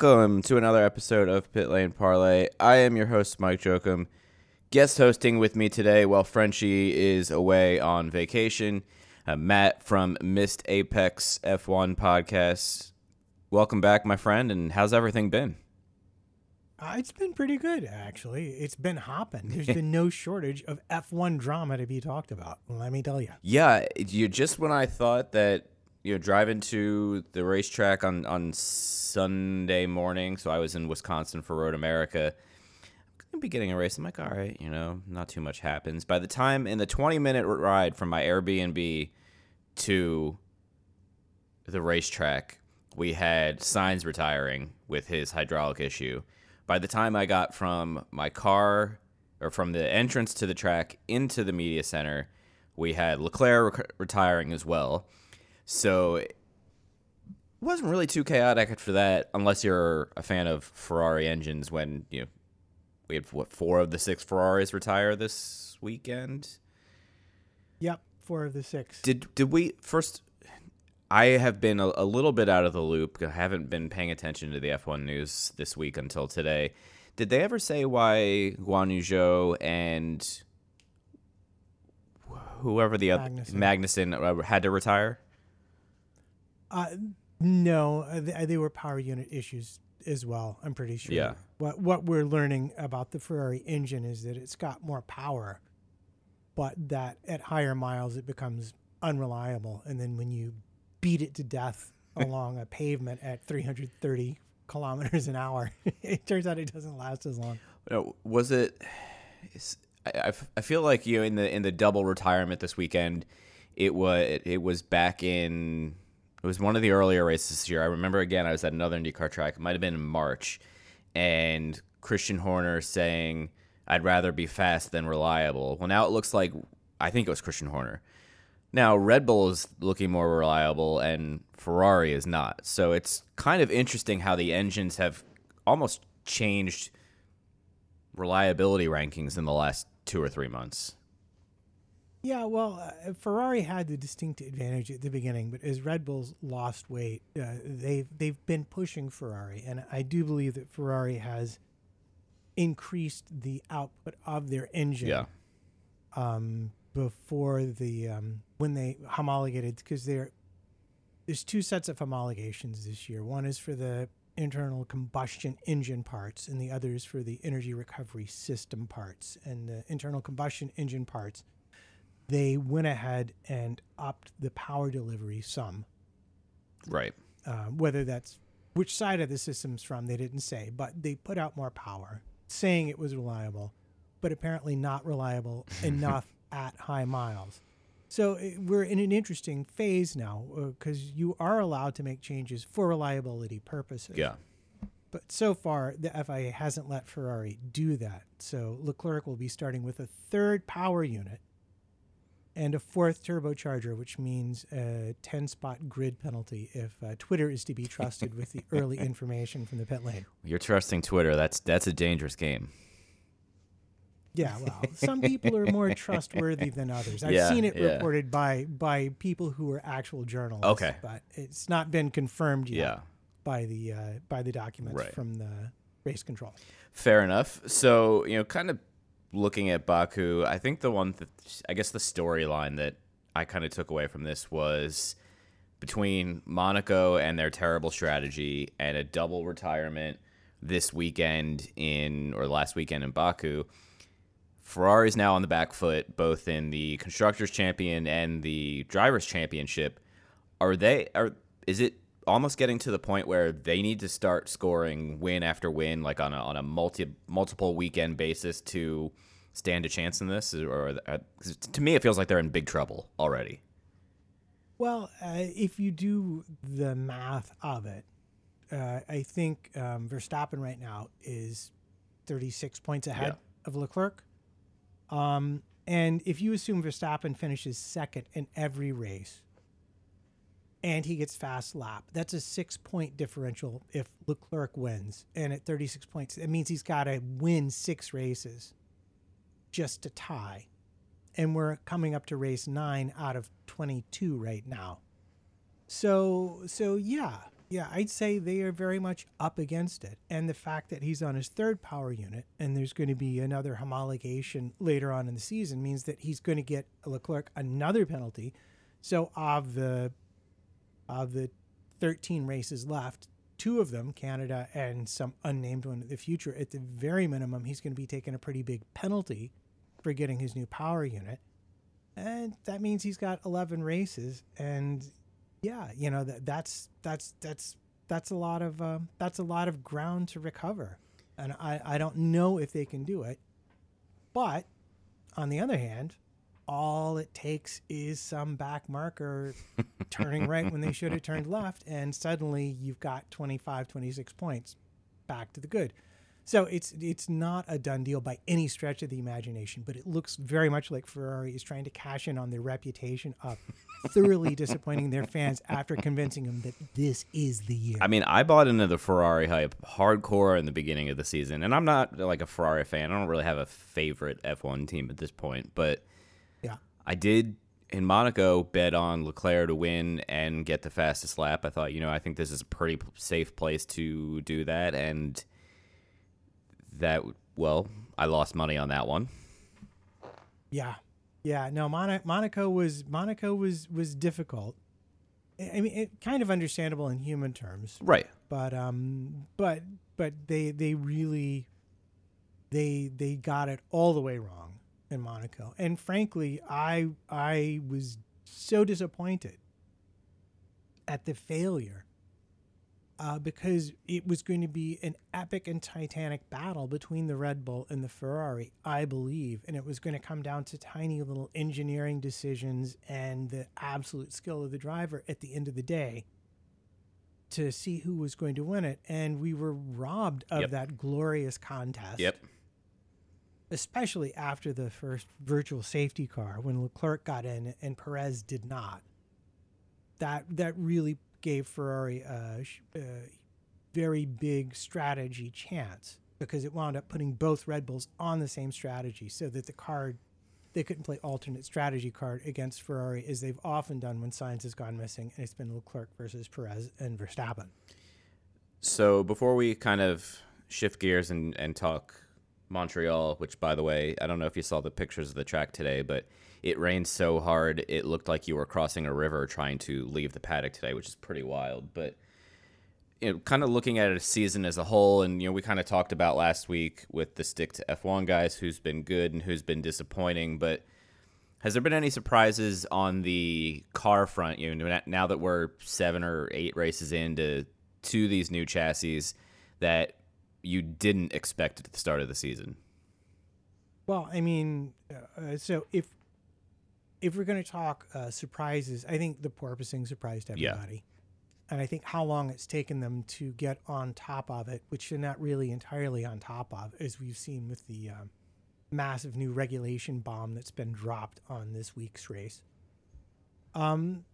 Welcome to another episode of Pit Lane Parlay. I am your host, Mike Jokum. Guest hosting with me today while Frenchie is away on vacation, uh, Matt from Missed Apex F1 podcast. Welcome back, my friend, and how's everything been? Uh, it's been pretty good, actually. It's been hopping. There's been no shortage of F1 drama to be talked about. Let me tell you. Yeah, you just when I thought that you know driving to the racetrack on on Sunday morning, so I was in Wisconsin for Road America. I'm gonna be getting a race. I'm like, all right, you know, not too much happens. By the time in the 20 minute ride from my Airbnb to the racetrack, we had Sainz retiring with his hydraulic issue by the time I got from my car or from the entrance to the track into the media center, we had Leclerc rec- retiring as well. So it wasn't really too chaotic after that, unless you're a fan of Ferrari engines. When you know we had what four of the six Ferraris retire this weekend. Yep, four of the six. Did did we first? I have been a, a, little bit out of the loop. I haven't been paying attention to the F1 news this week until today. Did they ever say why Guan Yu Zhou and whoever the other Magnussen uh, had to retire? Uh, no, they, they, were power unit issues as well. I'm pretty sure. Yeah. What what we're learning about the Ferrari engine is that it's got more power, but that at higher miles it becomes unreliable, and then when you beat it to death along a pavement at 330 kilometers an hour. it turns out it doesn't last as long. Was it? I, I feel like you know in the in the double retirement this weekend, it was it was back in it was one of the earlier races this year. I remember again I was at another IndyCar track. It might have been in March, and Christian Horner saying, "I'd rather be fast than reliable." Well, now it looks like I think it was Christian Horner now, Red Bull is looking more reliable and Ferrari is not. So it's kind of interesting how the engines have almost changed reliability rankings in the last two or three months. Yeah, well, uh, Ferrari had the distinct advantage at the beginning, but as Red Bull's lost weight, uh, they've they've been pushing Ferrari, and I do believe that Ferrari has increased the output of their engine. Yeah. Um, before the um, when they homologated because there there's two sets of homologations this year. One is for the internal combustion engine parts, and the other is for the energy recovery system parts. And the internal combustion engine parts, they went ahead and upped the power delivery some. Right. Uh, whether that's which side of the system's from, they didn't say, but they put out more power, saying it was reliable, but apparently not reliable enough at high miles. So eh, we're in an interesting phase now because uh, you are allowed to make changes for reliability purposes. Yeah. But so far, the FIA hasn't let Ferrari do that. So Leclerc will be starting with a third power unit and a fourth turbocharger, which means a 10 spot grid penalty if uh, Twitter is to be trusted with the early information from the pit lane. You're trusting Twitter. That's that's a dangerous game. Yeah, well, some people are more trustworthy than others. I've yeah, seen it yeah. reported by by people who are actual journalists. Okay, but it's not been confirmed yet yeah. by the uh, by the documents right. from the race control. Fair enough. So you know, kind of looking at Baku, I think the one, that, I guess, the storyline that I kind of took away from this was between Monaco and their terrible strategy and a double retirement this weekend in or last weekend in Baku Ferrari is now on the back foot, both in the constructors' champion and the drivers' championship. Are they? Are is it almost getting to the point where they need to start scoring win after win, like on a on a multi multiple weekend basis, to stand a chance in this? Or uh, to me, it feels like they're in big trouble already. Well, uh, if you do the math of it, uh, I think um, Verstappen right now is 36 points ahead yeah. of Leclerc. Um, and if you assume Verstappen finishes second in every race and he gets fast lap, that's a six point differential if Leclerc wins. And at 36 points, it means he's got to win six races just to tie. And we're coming up to race nine out of 22 right now. So, so yeah, Yeah, I'd say they are very much up against it. And the fact that he's on his third power unit and there's going to be another homologation later on in the season means that he's going to get Leclerc another penalty. So of the of the 13 races left, two of them, Canada and some unnamed one in the future, at the very minimum, he's going to be taking a pretty big penalty for getting his new power unit. And that means he's got 11 races and yeah, you know that that's that's that's that's a lot of um, that's a lot of ground to recover, and I I don't know if they can do it, but on the other hand, all it takes is some back marker turning right when they should have turned left, and suddenly you've got 25, 26 points back to the good. So it's it's not a done deal by any stretch of the imagination, but it looks very much like Ferrari is trying to cash in on their reputation of thoroughly disappointing their fans after convincing them that this is the year. I mean, I bought into the Ferrari hype hardcore in the beginning of the season, and I'm not like a Ferrari fan. I don't really have a favorite F1 team at this point, but I did in Monaco bet on Leclerc to win and get the fastest lap. I thought, you know, I think this is a pretty safe place to do that, and that well, I lost money on that one. Yeah, yeah. No, Mon- Monaco was Monaco was was difficult. I mean, it kind of understandable in human terms, right? But um, but but they they really they they got it all the way wrong in Monaco, and frankly, I I was so disappointed at the failure uh, because it was going to be an epic and titanic battle between the Red Bull and the Ferrari, I believe. And it was going to come down to tiny little engineering decisions and the absolute skill of the driver at the end of the day to see who was going to win it. And we were robbed of yep. that glorious contest. Yep. Especially after the first virtual safety car when Leclerc got in and Perez did not. That that really gave Ferrari a, a very big strategy chance because it wound up putting both Red Bulls on the same strategy so that the card they couldn't play alternate strategy card against Ferrari as they've often done when Sainz has gone missing and it's been Leclerc versus Perez and Verstappen. So before we kind of shift gears and, and talk Montreal, which by the way, I don't know if you saw the pictures of the track today, but it rained so hard it looked like you were crossing a river trying to leave the paddock today, which is pretty wild. But you know, kind of looking at a season as a whole, and you know, we kind of talked about last week with the stick to F1 guys who's been good and who's been disappointing. But has there been any surprises on the car front? You know, now that we're seven or eight races into to these new chassis that you didn't expect at the start of the season. Well, I mean, uh, so if if we're going to talk uh, surprises, I think the porpoising surprised everybody. Yeah. And I think how long it's taken them to get on top of it, which they're not really entirely on top of, as we've seen with the um, massive new regulation bomb that's been dropped on this week's race. Um,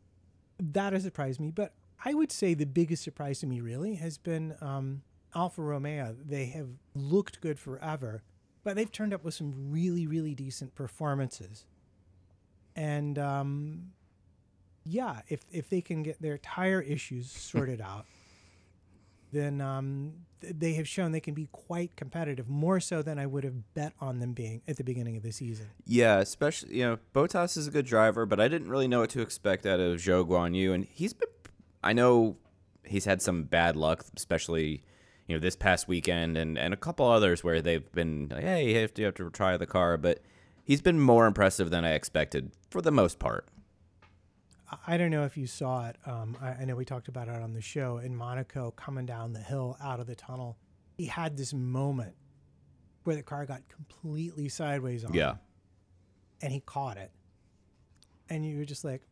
that has surprised me. But I would say the biggest surprise to me really has been um, Alfa Romeo. They have looked good forever, but they've turned up with some really, really decent performances and um, yeah, if if they can get their tire issues sorted out, then um, th- they have shown they can be quite competitive, more so than I would have bet on them being at the beginning of the season. Yeah, especially you know Bottas is a good driver, but I didn't really know what to expect out of Zhou Guan Yu, and he's been. I know he's had some bad luck, especially you know this past weekend and, and a couple others where they've been like, hey, you have to, you have to try the car, but he's been more impressive than I expected for the most part. I don't know if you saw it. Um, I, I, know we talked about it on the show in Monaco, coming down the hill out of the tunnel. He had this moment where the car got completely sideways on yeah. him, and he caught it. And you were just like,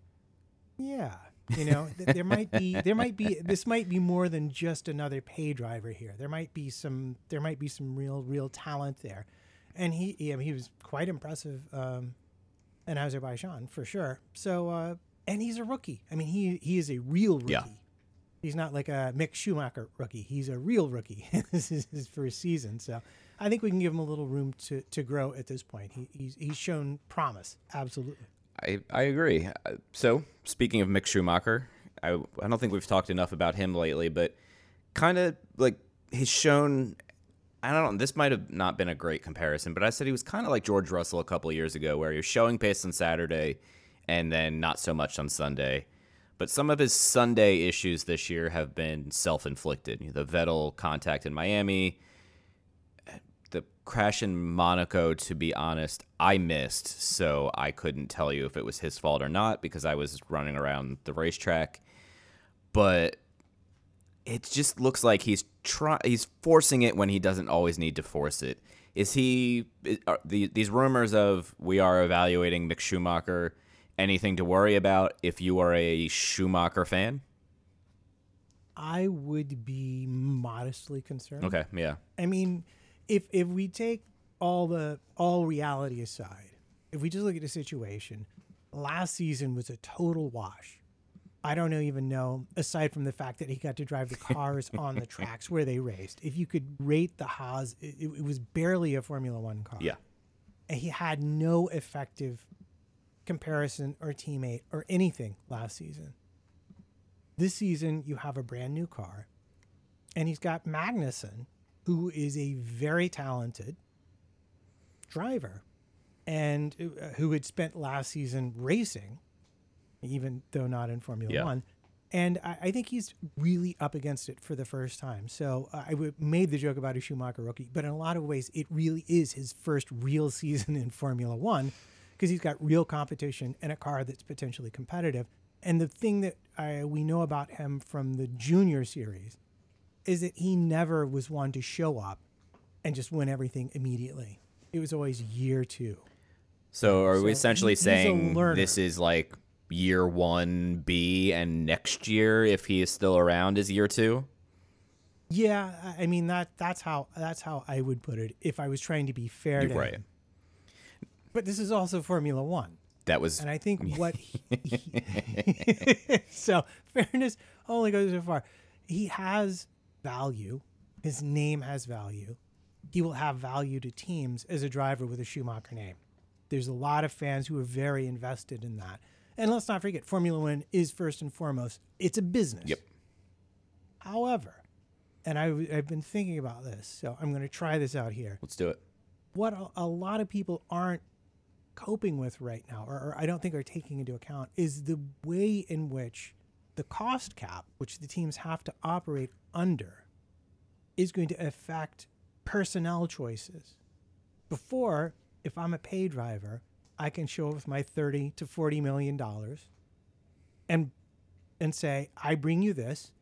yeah, you know, th- there might be, there might be, this might be more than just another pay driver here. There might be some, there might be some real, real talent there and he he, he was quite impressive um, in Azerbaijan for sure. So uh, and he's a rookie. I mean, he he is a real rookie. Yeah. He's not like a Mick Schumacher rookie. He's a real rookie. this is his first season, so I think we can give him a little room to, to grow at this point. He, he's he's shown promise. Absolutely. I I agree. Uh, so speaking of Mick Schumacher, I I don't think we've talked enough about him lately, but kind of like he's shown. I don't know. This might have not been a great comparison, but I said he was kind of like George Russell a couple years ago, where he was showing pace on Saturday, and then not so much on Sunday. But some of his Sunday issues this year have been self-inflicted. The Vettel contact in Miami, crash in Monaco, to be honest, I missed, so I couldn't tell you if it was his fault or not because I was running around the racetrack. But it just looks like he's try he's forcing it when he doesn't always need to force it. Is he are the, these rumors of we are evaluating Mick Schumacher anything to worry about if you are a Schumacher fan? I would be modestly concerned. Okay, yeah. I mean, if if we take all the all reality aside, if we just look at the situation, last season was a total wash. I don't even know, aside from the fact that he got to drive the cars on the tracks where they raced. If you could rate the Haas, it, it was barely a Formula One car. Yeah. And he had no effective comparison or teammate or anything last season. This season, you have a brand new car, and he's got Magnussen, who is a very talented driver and uh, who had spent last season racing, even though not in Formula Yeah. One. And I, I think he's really up against it for the first time. So uh, I w- made the joke about a Schumacher rookie, but in a lot of ways, it really is his first real season in Formula One because he's got real competition and a car that's potentially competitive. And the thing that I, we know about him from the junior series is that he never was one to show up and just win everything immediately. It was always year two. So are So we essentially saying this is like year one B and next year, if he is still around, is year two? Yeah, I- mean that that's how that's how I would put it if I was trying to be fair to Right. him. But this is also Formula One. That was And I think what he, he- so fairness only goes so far. He has value. His name has value. He will have value to teams as a driver with a Schumacher name. There's a lot of fans who are very invested in that. And let's not forget, Formula One is first and foremost, it's a business. Yep. However, and I, I've been thinking about this, so I'm going to try this out here let's do it. what a, a lot of people aren't coping with right now, or, or I don't think are taking into account, is the way in which the cost cap, which the teams have to operate under, is going to affect personnel choices. Before, if I'm a pay driver, I can show up with my 30 to 40 million dollars and and say, I bring you this,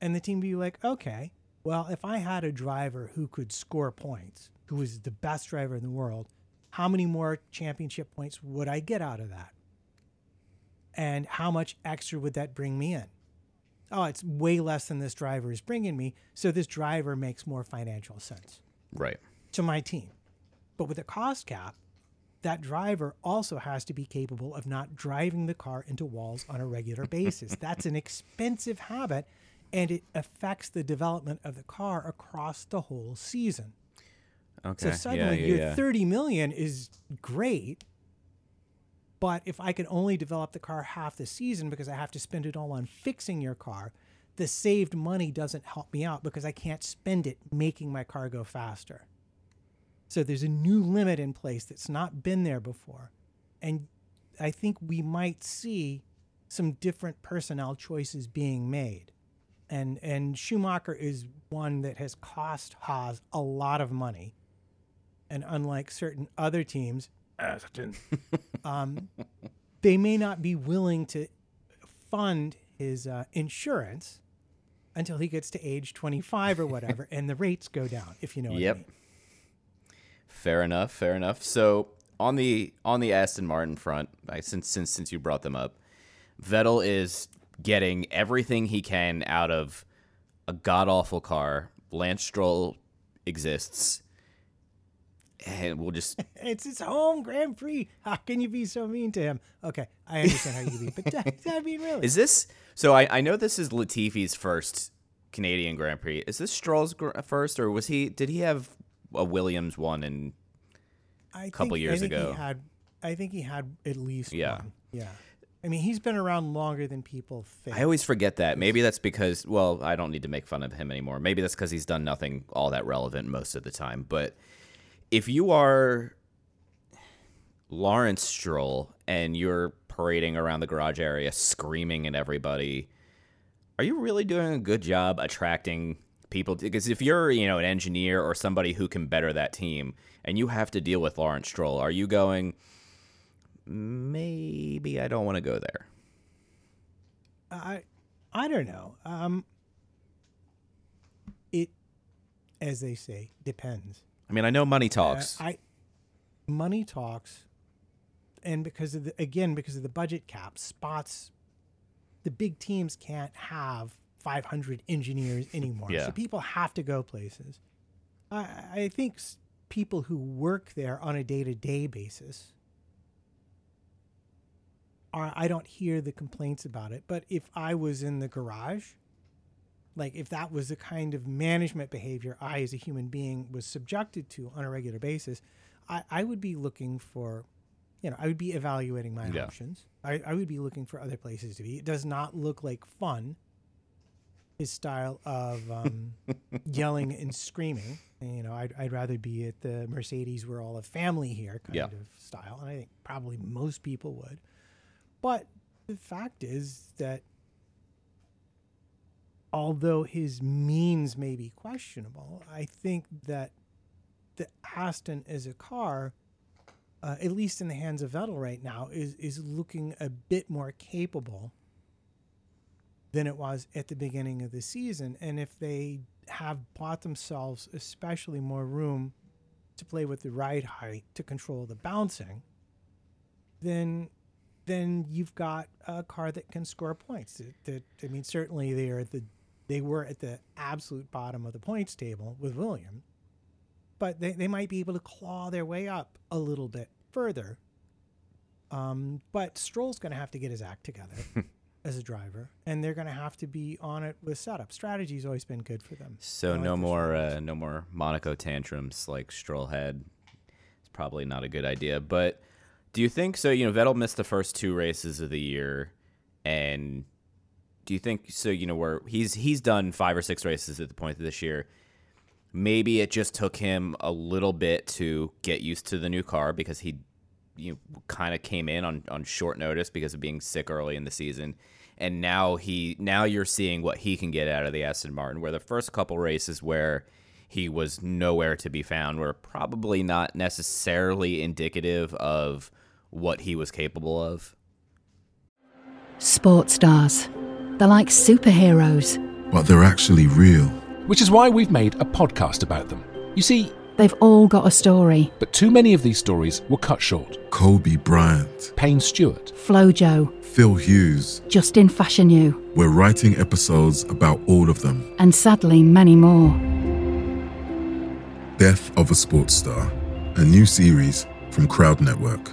and the team be like, okay, well, if I had a driver who could score points, who was the best driver in the world, how many more championship points would I get out of that? And how much extra would that bring me in? Oh, it's way less than this driver is bringing me, so this driver makes more financial sense Right. to my team. But with a cost cap, that driver also has to be capable of not driving the car into walls on a regular basis. That's an expensive habit and it affects the development of the car across the whole season. Okay. So suddenly yeah, yeah, your yeah. 30 million is great. But if I can only develop the car half the season because I have to spend it all on fixing your car, the saved money doesn't help me out because I can't spend it making my car go faster. So there's a new limit in place that's not been there before. And I think we might see some different personnel choices being made. And and Schumacher is one that has cost Haas a lot of money. And unlike certain other teams, Aston, um, they may not be willing to fund his uh, insurance until he gets to age 25 or whatever, and the rates go down, if you know what Yep. I mean. Fair enough. Fair enough. So on the on the Aston Martin front, I, since since since you brought them up, Vettel is getting everything he can out of a god awful car. Lance Stroll exists, and we'll just It's his home Grand Prix. How can you be so mean to him? Okay, I understand how you be, but I mean, really, is this. So I I know this is Latifi's first Canadian Grand Prix. Is this Stroll's gr- uh, first, or was he? Did he have a Williams one? And a couple think, years I think ago. He had, I think he had at least Yeah. one. Yeah. I mean, he's been around longer than people think. I always forget that. Maybe that's because, well, I don't need to make fun of him anymore. Maybe that's because he's done nothing all that relevant most of the time. But if you are Lawrence Stroll and you're parading around the garage area screaming at everybody, are you really doing a good job attracting people? Because if you're, you know, an engineer or somebody who can better that team and you have to deal with Lawrence Stroll, are you going, maybe I don't want to go there? I I don't know. Um, it, as they say, depends. I mean, I know money talks. Uh, I money talks, and because of the again because of the budget cap spots, the big teams can't have 500 engineers anymore. Yeah. So people have to go places. I I think s- people who work there on a day to day basis are I don't hear the complaints about it. But if I was in the garage, like if that was the kind of management behavior I as a human being was subjected to on a regular basis, I, I would be looking for you know, I would be evaluating my Yeah. options. I, I would be looking for other places to be. It does not look like fun. His style of um, yelling and screaming. And, you know, I'd, I'd rather be at the Mercedes, we're all a family here kind Yeah. of style. And I think probably most people would. But the fact is that although his means may be questionable, I think that the Aston as a car, uh, at least in the hands of Vettel right now, is is looking a bit more capable than it was at the beginning of the season. And if they have bought themselves especially more room to play with the ride height to control the bouncing, then then you've got a car that can score points. That, I mean, certainly they are the they were at the absolute bottom of the points table with William, but they, they might be able to claw their way up a little bit further. Um, but Stroll's going to have to get his act together as a driver, and they're going to have to be on it with setup. Strategy's always been good for them. So like no more, uh, no more Monaco tantrums like Stroll had. It's probably not a good idea. But do you think so? You know, Vettel missed the first two races of the year, and do you think so? You know, where he's he's done five or six races at the point of this year. Maybe it just took him a little bit to get used to the new car because he, you know, kind of came in on on short notice because of being sick early in the season and now he now you're seeing what he can get out of the Aston Martin. Where the first couple races where he was nowhere to be found were probably not necessarily indicative of what he was capable of. Sports stars. They're like superheroes. but they're actually real. which is why we've made a podcast about them. You see, They've all got a story. but too many of these stories were cut short. Kobe Bryant, Payne Stewart, Flojo, Phil Hughes. Justin Fashanu, We're writing episodes about all of them. and sadly many more. Death of a Sports Star, a new series from Crowd Network.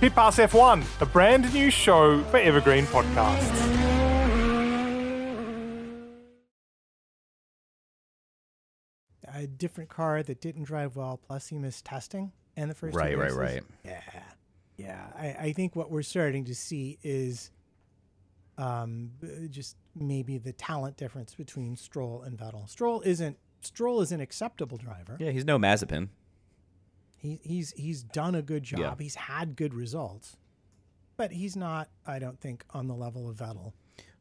Pit Pass F1, a brand new show for Evergreen Podcasts. a different car that didn't drive well, plus he missed testing and the first two Right, right, right. Yeah, yeah. I, I think what we're starting to see is um, just maybe the talent difference between Stroll and Vettel. Stroll isn't Stroll is an acceptable driver. Yeah, he's no Mazepin. He, he's he's done a good job. Yeah. He's had good results, but he's not. I don't think on the level of Vettel.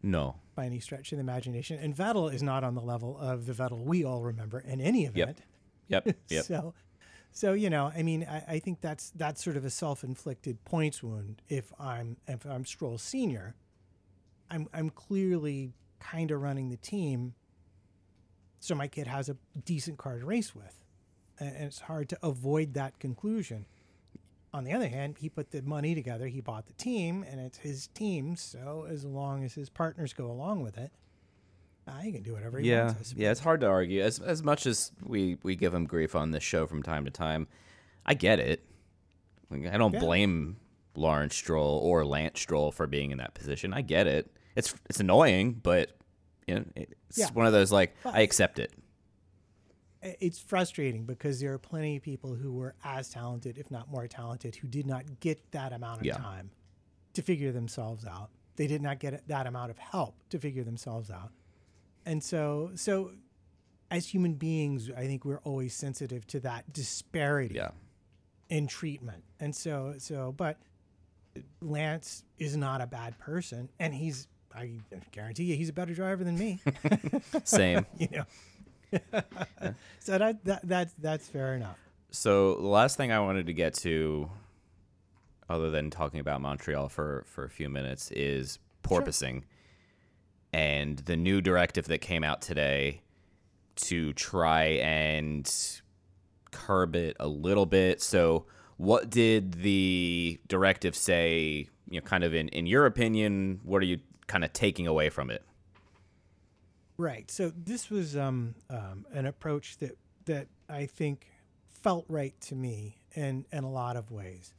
No. by any stretch of the imagination. And Vettel is not on the level of the Vettel we all remember in any event. Yep. Yep. So, so you know, I mean, I, I think that's that's sort of a self-inflicted points wound. If I'm if I'm Stroll Senior, I'm I'm clearly kind of running the team, so my kid has a decent car to race with, and, it's hard to avoid that conclusion. On the other hand, he put the money together, he bought the team, and it's his team. So as long as his partners go along with it, uh, he can do whatever he yeah, wants. Yeah, it's hard to argue. As as much as we we give him grief on this show from time to time, I get it. Like, I don't Yeah. blame Lawrence Stroll or Lance Stroll for being in that position. I get it. It's it's annoying, but you know, it's Yeah. one of those like But- I accept it. It's frustrating because there are plenty of people who were as talented, if not more talented, who did not get that amount of Yeah. time to figure themselves out. They did not get that amount of help to figure themselves out. And so, so as human beings, I think we're always sensitive to that disparity Yeah. in treatment. And so, so, but Lance is not a bad person, and he's, I guarantee you, he's a better driver than me. Same. you know. so that, that that's that's fair enough. So the last thing I wanted to get to, other than talking about Montreal for for a few minutes, is porpoising, and the new directive that came out today to try and curb it a little bit. So, what did the directive say? You know, kind of in in your opinion, what are you kind of taking away from it? Right. So this was um, um, an approach that that I think felt right to me in in a lot of ways,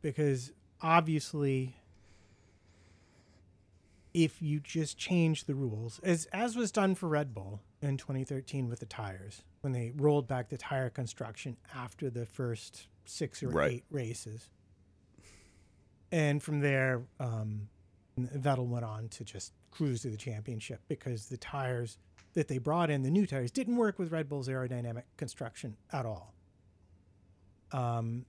because obviously, if you just change the rules, as as was done for Red Bull in 2013 with the tires, when they rolled back the tire construction after the first six or Right. eight races, and from there, um, Vettel went on to just cruise to the championship because the tires that they brought in, the new tires, didn't work with Red Bull's aerodynamic construction at all. Um,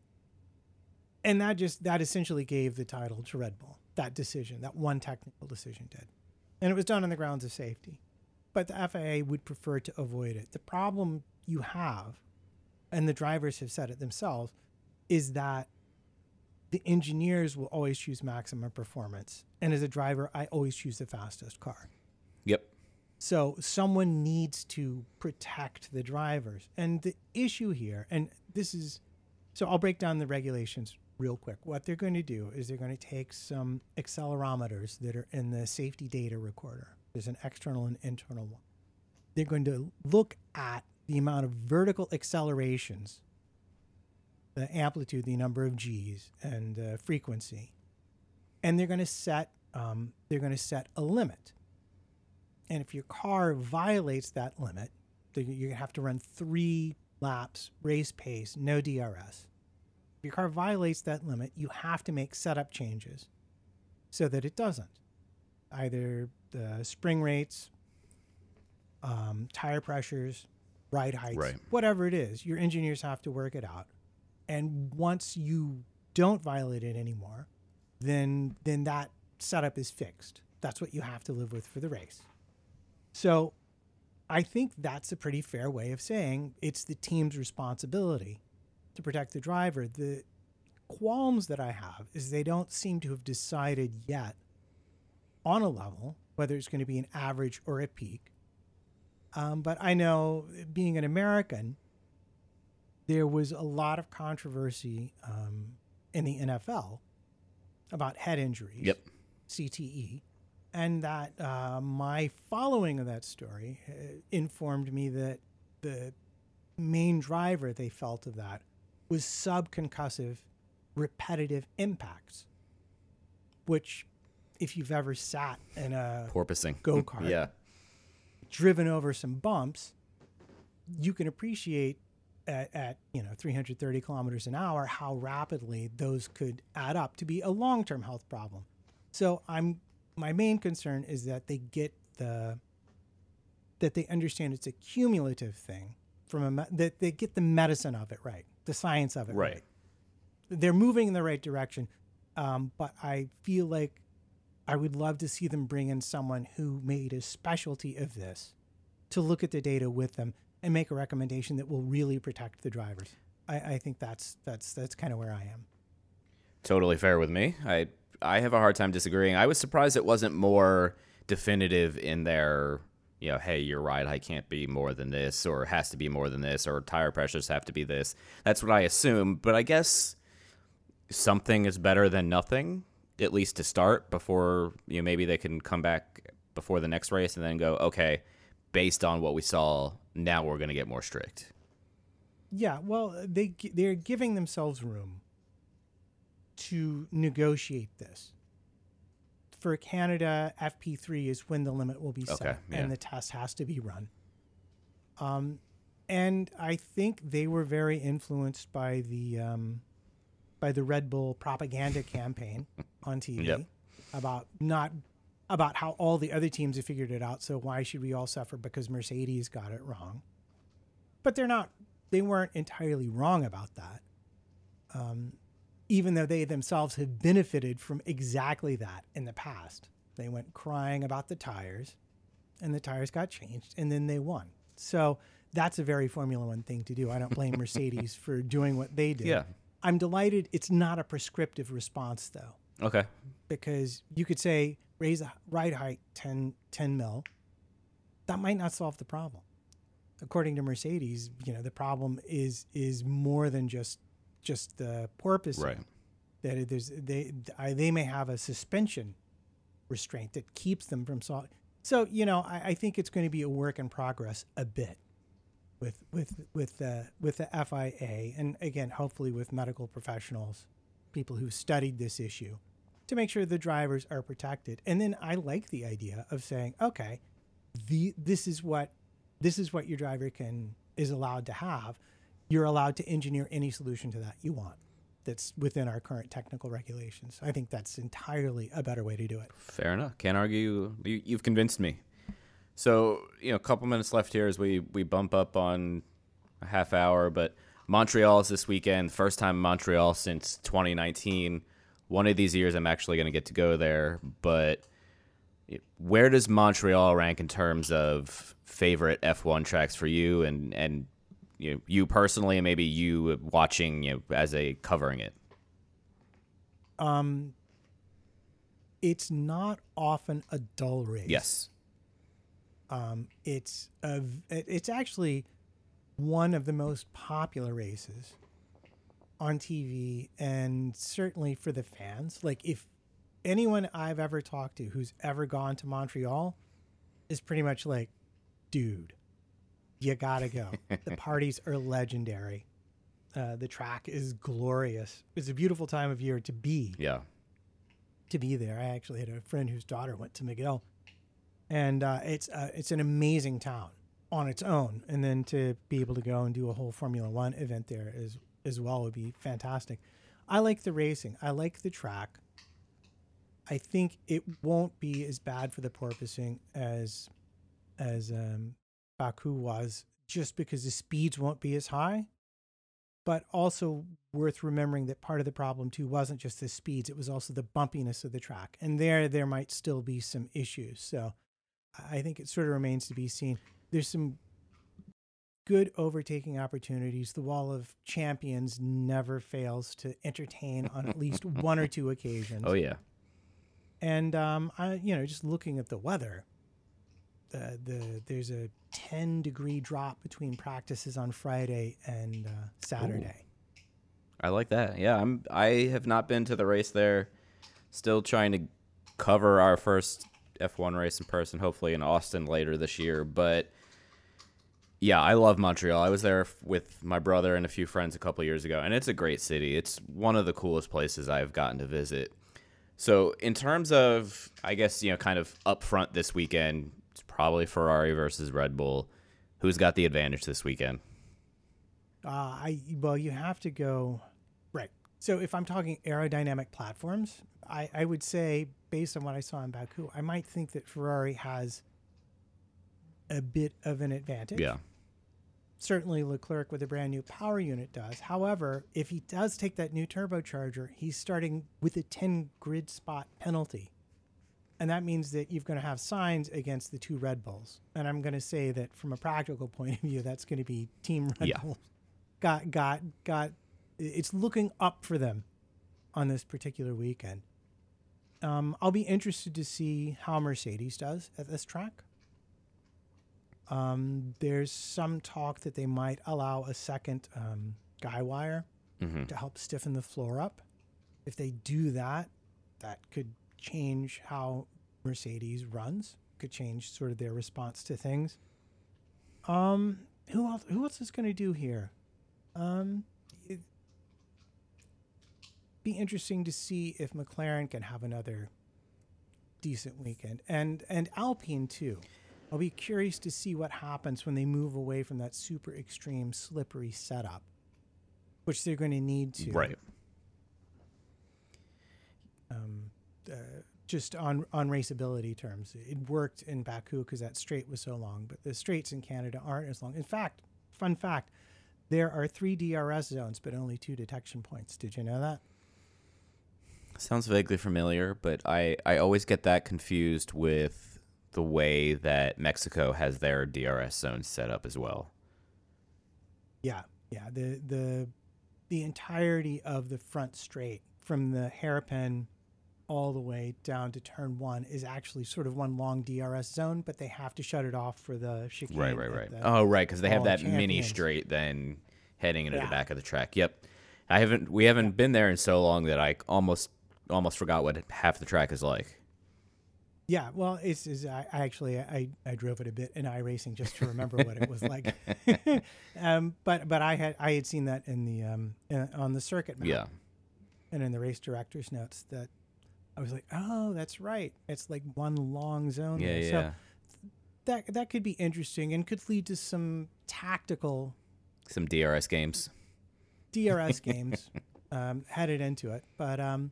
and that just that essentially gave the title to Red Bull. That decision, that one technical decision, did, and it was done on the grounds of safety. But the FIA would prefer to avoid it. The problem you have, and the drivers have said it themselves, is that the engineers will always choose maximum performance. And as a driver, I always choose the fastest car. Yep. So someone needs to protect the drivers. And the issue here, and this is, so I'll break down the regulations real quick. What they're going to do is they're going to take some accelerometers that are in the safety data recorder. There's an external and internal one. They're going to look at the amount of vertical accelerations, the amplitude, the number of G's, and the frequency, and they're going to set um, they're going to set a limit. And if your car violates that limit, you're going to have to run three laps, race pace, no DRS. If your car violates that limit, you have to make setup changes so that it doesn't. Either the spring rates, um, tire pressures, ride heights, Right. whatever it is, your engineers have to work it out. And once you don't violate it anymore, then then that setup is fixed. That's what you have to live with for the race. So I think that's a pretty fair way of saying it's the team's responsibility to protect the driver. The qualms that I have is they don't seem to have decided yet on a level whether it's going to be an average or a peak. Um, but I know, being an American, there was a lot of controversy um, in the NFL about head injuries. Yep. CTE, and that uh, my following of that story uh, informed me that the main driver they felt of that was subconcussive repetitive impacts, which, if you've ever sat in a Porpoising. Go-kart. yeah. driven over some bumps, you can appreciate at, at you know 330 kilometers an hour how rapidly those could add up to be a long-term health problem. So I'm my main concern is that they get the that they understand it's a cumulative thing from a that they get the medicine of it right, the science of it Right. They're moving in the right direction, um, but I feel like I would love to see them bring in someone who made a specialty of this to look at the data with them and make a recommendation that will really protect the drivers. I, I think that's that's that's kind of where I am. Totally fair with me. I I have a hard time disagreeing. I was surprised it wasn't more definitive in their, you know, hey, your ride height can't be more than this, or has to be more than this, or tire pressures have to be this. That's what I assume. But I guess something is better than nothing, at least to start. Before you know, maybe they can come back before the next race and then go, okay, based on what we saw, now we're going to get more strict. Yeah, well, they they're giving themselves room to negotiate this. For Canada, FP3 is when the limit will be set, Okay, yeah. and the test has to be run. Um, and I think they were very influenced by the um, by the Red Bull propaganda campaign on TV Yep. about not about how all the other teams have figured it out. So why should we all suffer because Mercedes got it wrong? But they're not. They weren't entirely wrong about that. Um, even though they themselves have benefited from exactly that in the past. They went crying about the tires, and the tires got changed, and then they won. So that's a very Formula One thing to do. I don't blame Mercedes for doing what they did. Yeah. I'm delighted it's not a prescriptive response, though Okay. because you could say raise the ride height 10, 10 mil. That might not solve the problem. According to Mercedes, you know the problem is is more than just just the porpoise. Right. That there's they they may have a suspension restraint that keeps them from solving. So you know I, I think it's going to be a work in progress a bit with with with the with the FIA and again hopefully with medical professionals, people who've studied this issue to make sure the drivers are protected. And then I like the idea of saying, okay, the this is what this is what your driver can is allowed to have. You're allowed to engineer any solution to that you want. That's within our current technical regulations. I think that's entirely a better way to do it. Fair enough. Can't argue. You, you've convinced me. So you know, a couple minutes left here as we we bump up on a half hour. But Montreal is this weekend. First time in Montreal since 2019. One of these years, I'm actually going to get to go there. But where does Montreal rank in terms of favorite F1 tracks for you, and and you know, you personally, and maybe you watching you know, as a covering it? Um, it's not often a dull race. Yes. Um, it's a, it's actually one of the most popular races on TV, and certainly for the fans. Like if anyone I've ever talked to who's ever gone to Montreal is pretty much like, dude, you gotta go. the parties are legendary. Uh, the track is glorious. It's a beautiful time of year to be Yeah. to be there. I actually had a friend whose daughter went to McGill, and uh, it's uh, it's an amazing town on its own. And then to be able to go and do a whole Formula One event there as as well would be fantastic. I like the racing. I like the track. I think it won't be as bad for the porpoising as as um, Baku was, just because the speeds won't be as high but also worth remembering that part of the problem too wasn't just the speeds it was also the bumpiness of the track and there there might still be some issues so i think it sort of remains to be seen there's some good overtaking opportunities the wall of champions never fails to entertain on at least one or two occasions Oh yeah. and um, I, you know, just looking at the weather, the the there's a 10 degree drop between practices on Friday and uh, Saturday. I like that. Yeah, I'm. I have not been to the race there. Still trying to cover our first F1 race in person, hopefully in Austin later this year. But yeah, I love Montreal. I was there with my brother and a few friends a couple years ago, and it's a great city. It's one of the coolest places I've gotten to visit. So, in terms of, I guess you know, kind of upfront this weekend, it's probably Ferrari versus Red Bull. Who's got the advantage this weekend? Uh, I well, you have to go right. So if I'm talking aerodynamic platforms, I, I would say based on what I saw in Baku, I might think that Ferrari has a bit of an advantage. Yeah. Certainly Leclerc with a brand new power unit does. However, if he does take that new turbocharger, he's starting with a 10 grid spot penalty. and that means that you're going to have Sainz against the two Red Bulls. And I'm going to say that from a practical point of view, that's going to be Team Red Yeah. Bull. Got got got. It's looking up for them on this particular weekend. Um, I'll be interested to see how Mercedes does at this track. Um, there's some talk that they might allow a second um, guy wire Mhm. to help stiffen the floor up. If they do that, that could change how Mercedes runs. Could change sort of their response to things. Um, who else? Who else is going to do here? Um, it, be interesting to see if McLaren can have another decent weekend, and and Alpine too. I'll be curious to see what happens when they move away from that super extreme slippery setup, which they're going to need to Right. um, uh, just on on raceability terms. It worked in Baku because that straight was so long, but the straights in Canada aren't as long. In fact, fun fact, there are three DRS zones, but only two detection points. Did you know that? Sounds vaguely familiar, but I, I always get that confused with the way that Mexico has their DRS zones set up as well. Yeah, yeah. The the the entirety of the front straight from the hairpin all the way down to turn one is actually sort of one long DRS zone, but they have to shut it off for the chicane. Right, right, right. Oh, right, because they have that mini straight then heading into Yeah. the back of the track. Yep, I haven't. We haven't been there in so long that I almost almost forgot what half the track is like. Yeah, well, it's, it's I, I actually I, I drove it a bit in iRacing just to remember what it was like. um, but but I had I had seen that in the um in, on the circuit map Yeah, and in the race director's notes that I was like, oh, that's right. It's like one long zone. yeah, there. yeah. So that that could be interesting and could lead to some tactical Some DRS games. DRS games um, headed into it. But um,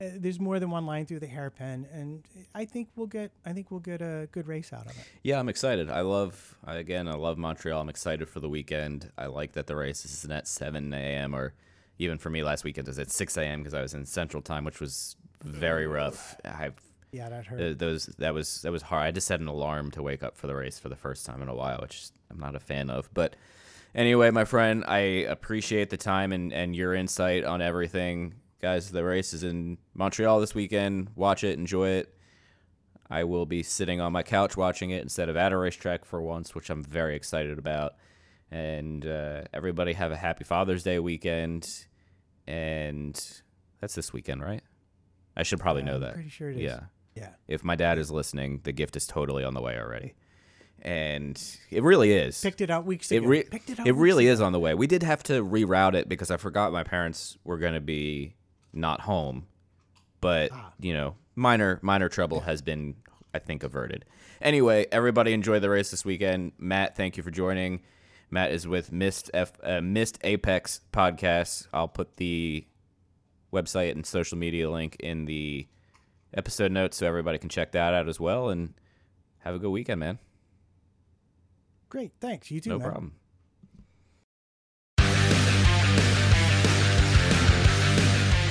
uh, there's more than one line through the hairpin, and I think we'll get I think we'll get a good race out of it. Yeah, I'm excited. I love I- again. I love Montreal. I'm excited for the weekend. I like that the race isn't at 7 a.m. or even for me last weekend is at 6 a.m. because I was in Central Time, which was very rough. I Yeah, that hurt. Uh, those that was that was hard. I just set an alarm to wake up for the race for the first time in a while, which I'm not a fan of. But anyway, my friend, I appreciate the time and and your insight on everything, guys. The race is in Montreal this weekend. Watch it, enjoy it. I will be sitting on my couch watching it instead of at a racetrack for once, which I'm very excited about. And uh, everybody have a happy Father's Day weekend. And that's this weekend, right? I should probably know I'm that. pretty sure it is. Yeah Yeah. if my dad is listening, the gift is totally on the way already. And it really is. Picked it out weeks it ago. re- Picked it out it weeks really ago. is on the way. We did have to reroute it because I forgot my parents were going to be not home. But, Ah. you know, minor minor trouble has been I think averted. Anyway, everybody enjoy the race this weekend. Matt, thank you for joining. Matt is with Missed F uh, Missed Apex podcast. I'll put the website and social media link in the episode notes so everybody can check that out as well. And have a good weekend, man. Great. Thanks. You too. no man. problem.